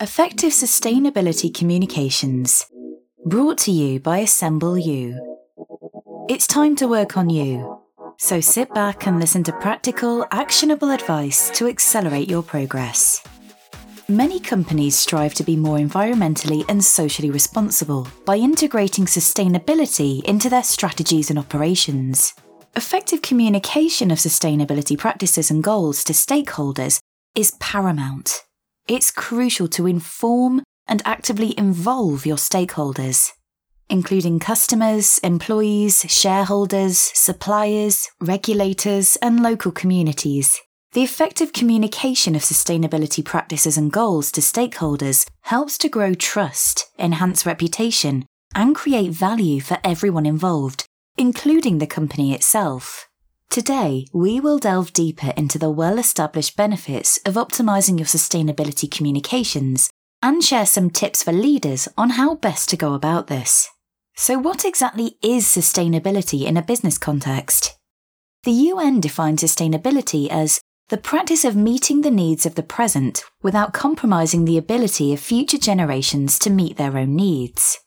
Effective Sustainability Communications, brought to you by Assemble You. It's time to work on you, so sit back and listen to practical, actionable advice to accelerate your progress. Many companies strive to be more environmentally and socially responsible by integrating sustainability into their strategies and operations. Effective communication of sustainability practices and goals to stakeholders is paramount. It's crucial to inform and actively involve your stakeholders, including customers, employees, shareholders, suppliers, regulators, and local communities. The effective communication of sustainability practices and goals to stakeholders helps to grow trust, enhance reputation, and create value for everyone involved, including the company itself. Today, we will delve deeper into the well established benefits of optimizing your sustainability communications and share some tips for leaders on how best to go about this. So, what exactly is sustainability in a business context? The UN defines sustainability as the practice of meeting the needs of the present without compromising the ability of future generations to meet their own needs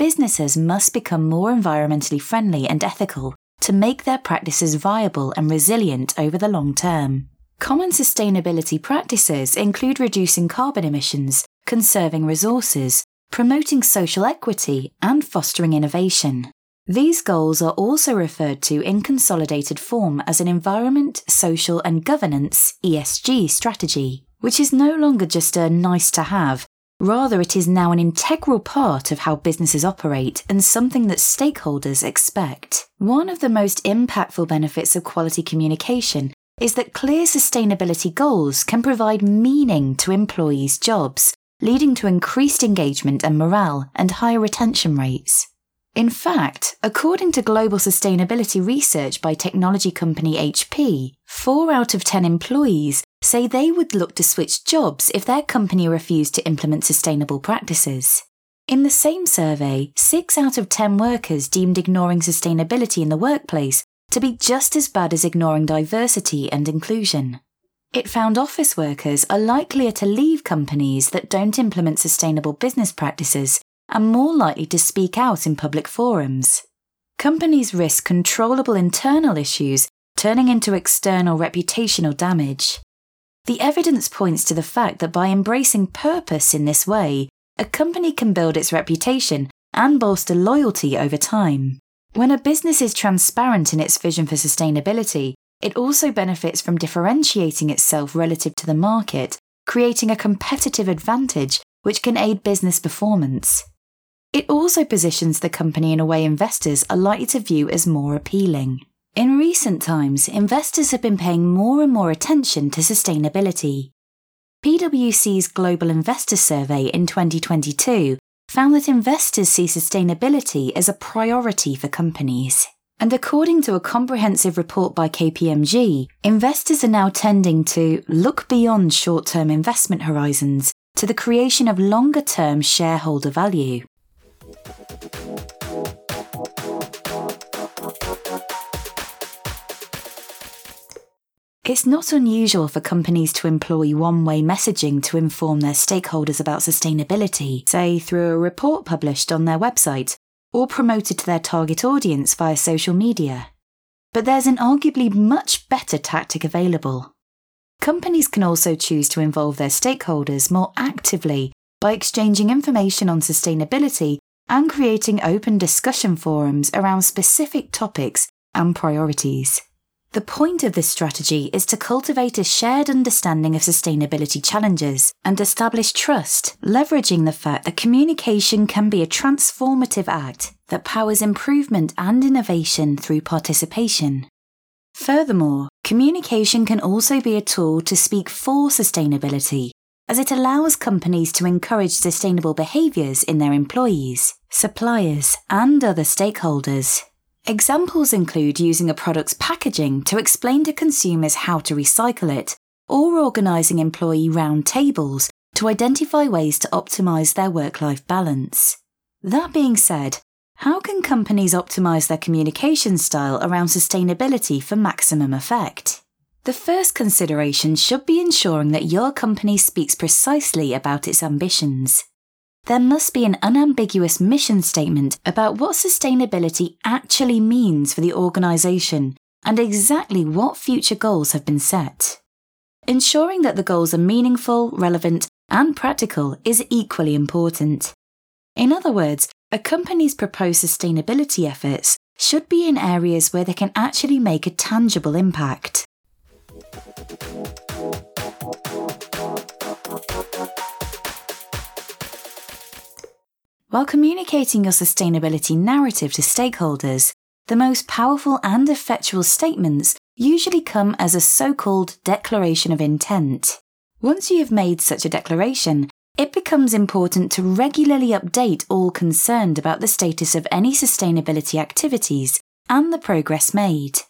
businesses must become more environmentally friendly and ethical to make their practices viable and resilient over the long term. Common sustainability practices include reducing carbon emissions, conserving resources, promoting social equity, and fostering innovation. These goals are also referred to in consolidated form as an environment, social, and governance ESG strategy, which is no longer just a nice to have, Rather, it is now an integral part of how businesses operate and something that stakeholders expect. One of the most impactful benefits of quality communication is that clear sustainability goals can provide meaning to employees' jobs, leading to increased engagement and morale and higher retention rates. In fact, according to global sustainability research by technology company HP, 4 out of 10 employees say they would look to switch jobs if their company refused to implement sustainable practices. In the same survey, 6 out of 10 workers deemed ignoring sustainability in the workplace to be just as bad as ignoring diversity and inclusion. It found office workers are likelier to leave companies that don't implement sustainable business practices and more likely to speak out in public forums. Companies risk controllable internal issues turning into external reputational damage. The evidence points to the fact that by embracing purpose in this way, a company can build its reputation and bolster loyalty over time. When a business is transparent in its vision for sustainability, it also benefits from differentiating itself relative to the market, creating a competitive advantage which can aid business performance. It also positions the company in a way investors are likely to view as more appealing. In recent times, investors have been paying more and more attention to sustainability. PwC's Global Investor Survey in 2022 found that investors see sustainability as a priority for companies. And according to a comprehensive report by KPMG, investors are now tending to look beyond short term investment horizons to the creation of longer term shareholder value. It's not unusual for companies to employ one way messaging to inform their stakeholders about sustainability, say through a report published on their website or promoted to their target audience via social media. But there's an arguably much better tactic available. Companies can also choose to involve their stakeholders more actively by exchanging information on sustainability and creating open discussion forums around specific topics and priorities. The point of this strategy is to cultivate a shared understanding of sustainability challenges and establish trust, leveraging the fact that communication can be a transformative act that powers improvement and innovation through participation. Furthermore, communication can also be a tool to speak for sustainability as it allows companies to encourage sustainable behaviours in their employees, suppliers, and other stakeholders. Examples include using a product's packaging to explain to consumers how to recycle it, or organising employee round tables to identify ways to optimise their work life balance. That being said, how can companies optimise their communication style around sustainability for maximum effect? The first consideration should be ensuring that your company speaks precisely about its ambitions. There must be an unambiguous mission statement about what sustainability actually means for the organisation and exactly what future goals have been set. Ensuring that the goals are meaningful, relevant, and practical is equally important. In other words, a company's proposed sustainability efforts should be in areas where they can actually make a tangible impact. While communicating your sustainability narrative to stakeholders, the most powerful and effectual statements usually come as a so called declaration of intent. Once you have made such a declaration, it becomes important to regularly update all concerned about the status of any sustainability activities and the progress made.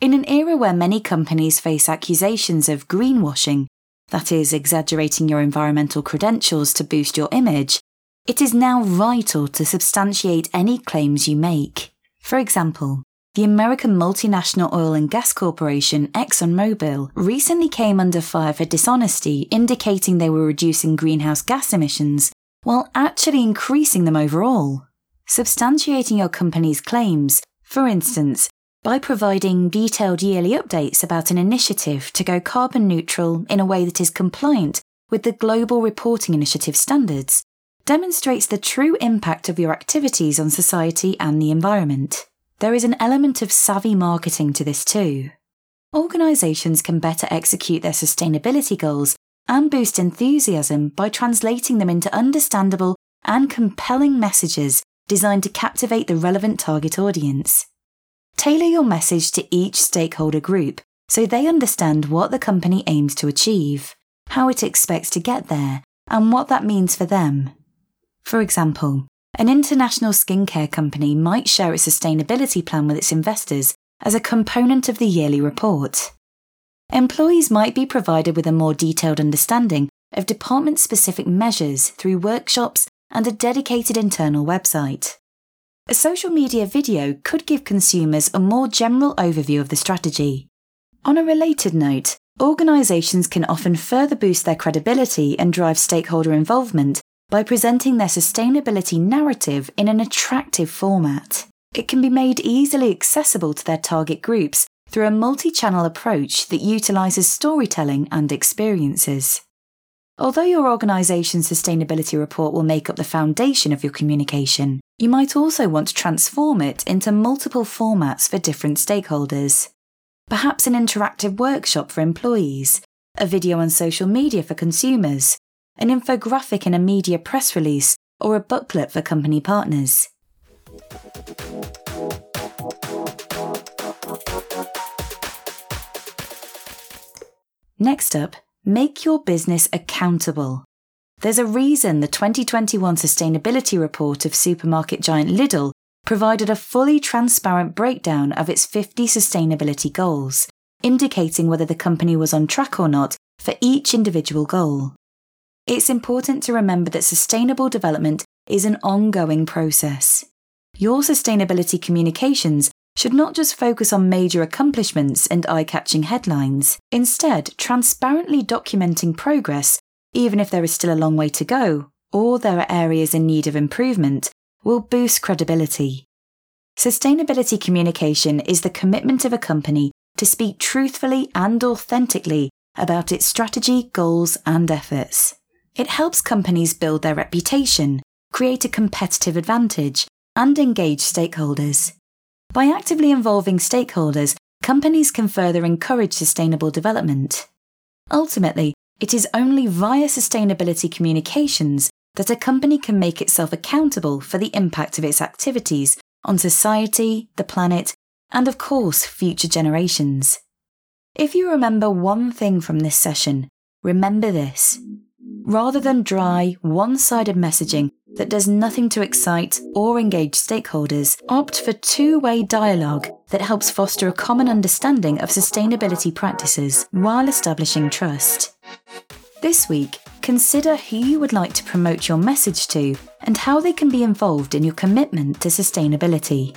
In an era where many companies face accusations of greenwashing, that is, exaggerating your environmental credentials to boost your image, it is now vital to substantiate any claims you make. For example, the American multinational oil and gas corporation ExxonMobil recently came under fire for dishonesty, indicating they were reducing greenhouse gas emissions while actually increasing them overall. Substantiating your company's claims, for instance, by providing detailed yearly updates about an initiative to go carbon neutral in a way that is compliant with the Global Reporting Initiative standards, demonstrates the true impact of your activities on society and the environment. There is an element of savvy marketing to this too. Organisations can better execute their sustainability goals and boost enthusiasm by translating them into understandable and compelling messages designed to captivate the relevant target audience. Tailor your message to each stakeholder group so they understand what the company aims to achieve, how it expects to get there, and what that means for them. For example, an international skincare company might share its sustainability plan with its investors as a component of the yearly report. Employees might be provided with a more detailed understanding of department specific measures through workshops and a dedicated internal website. A social media video could give consumers a more general overview of the strategy. On a related note, organisations can often further boost their credibility and drive stakeholder involvement by presenting their sustainability narrative in an attractive format. It can be made easily accessible to their target groups through a multi channel approach that utilises storytelling and experiences. Although your organisation's sustainability report will make up the foundation of your communication, you might also want to transform it into multiple formats for different stakeholders. Perhaps an interactive workshop for employees, a video on social media for consumers, an infographic in a media press release, or a booklet for company partners. Next up, make your business accountable. There's a reason the 2021 sustainability report of supermarket giant Lidl provided a fully transparent breakdown of its 50 sustainability goals, indicating whether the company was on track or not for each individual goal it's important to remember that sustainable development is an ongoing process. Your sustainability communications should not just focus on major accomplishments and eye catching headlines. Instead, transparently documenting progress, even if there is still a long way to go, or there are areas in need of improvement, will boost credibility. Sustainability communication is the commitment of a company to speak truthfully and authentically about its strategy, goals, and efforts. It helps companies build their reputation, create a competitive advantage, and engage stakeholders. By actively involving stakeholders, companies can further encourage sustainable development. Ultimately, it is only via sustainability communications that a company can make itself accountable for the impact of its activities on society, the planet, and of course, future generations. If you remember one thing from this session, remember this. Rather than dry, one sided messaging that does nothing to excite or engage stakeholders, opt for two way dialogue that helps foster a common understanding of sustainability practices while establishing trust. This week, consider who you would like to promote your message to and how they can be involved in your commitment to sustainability.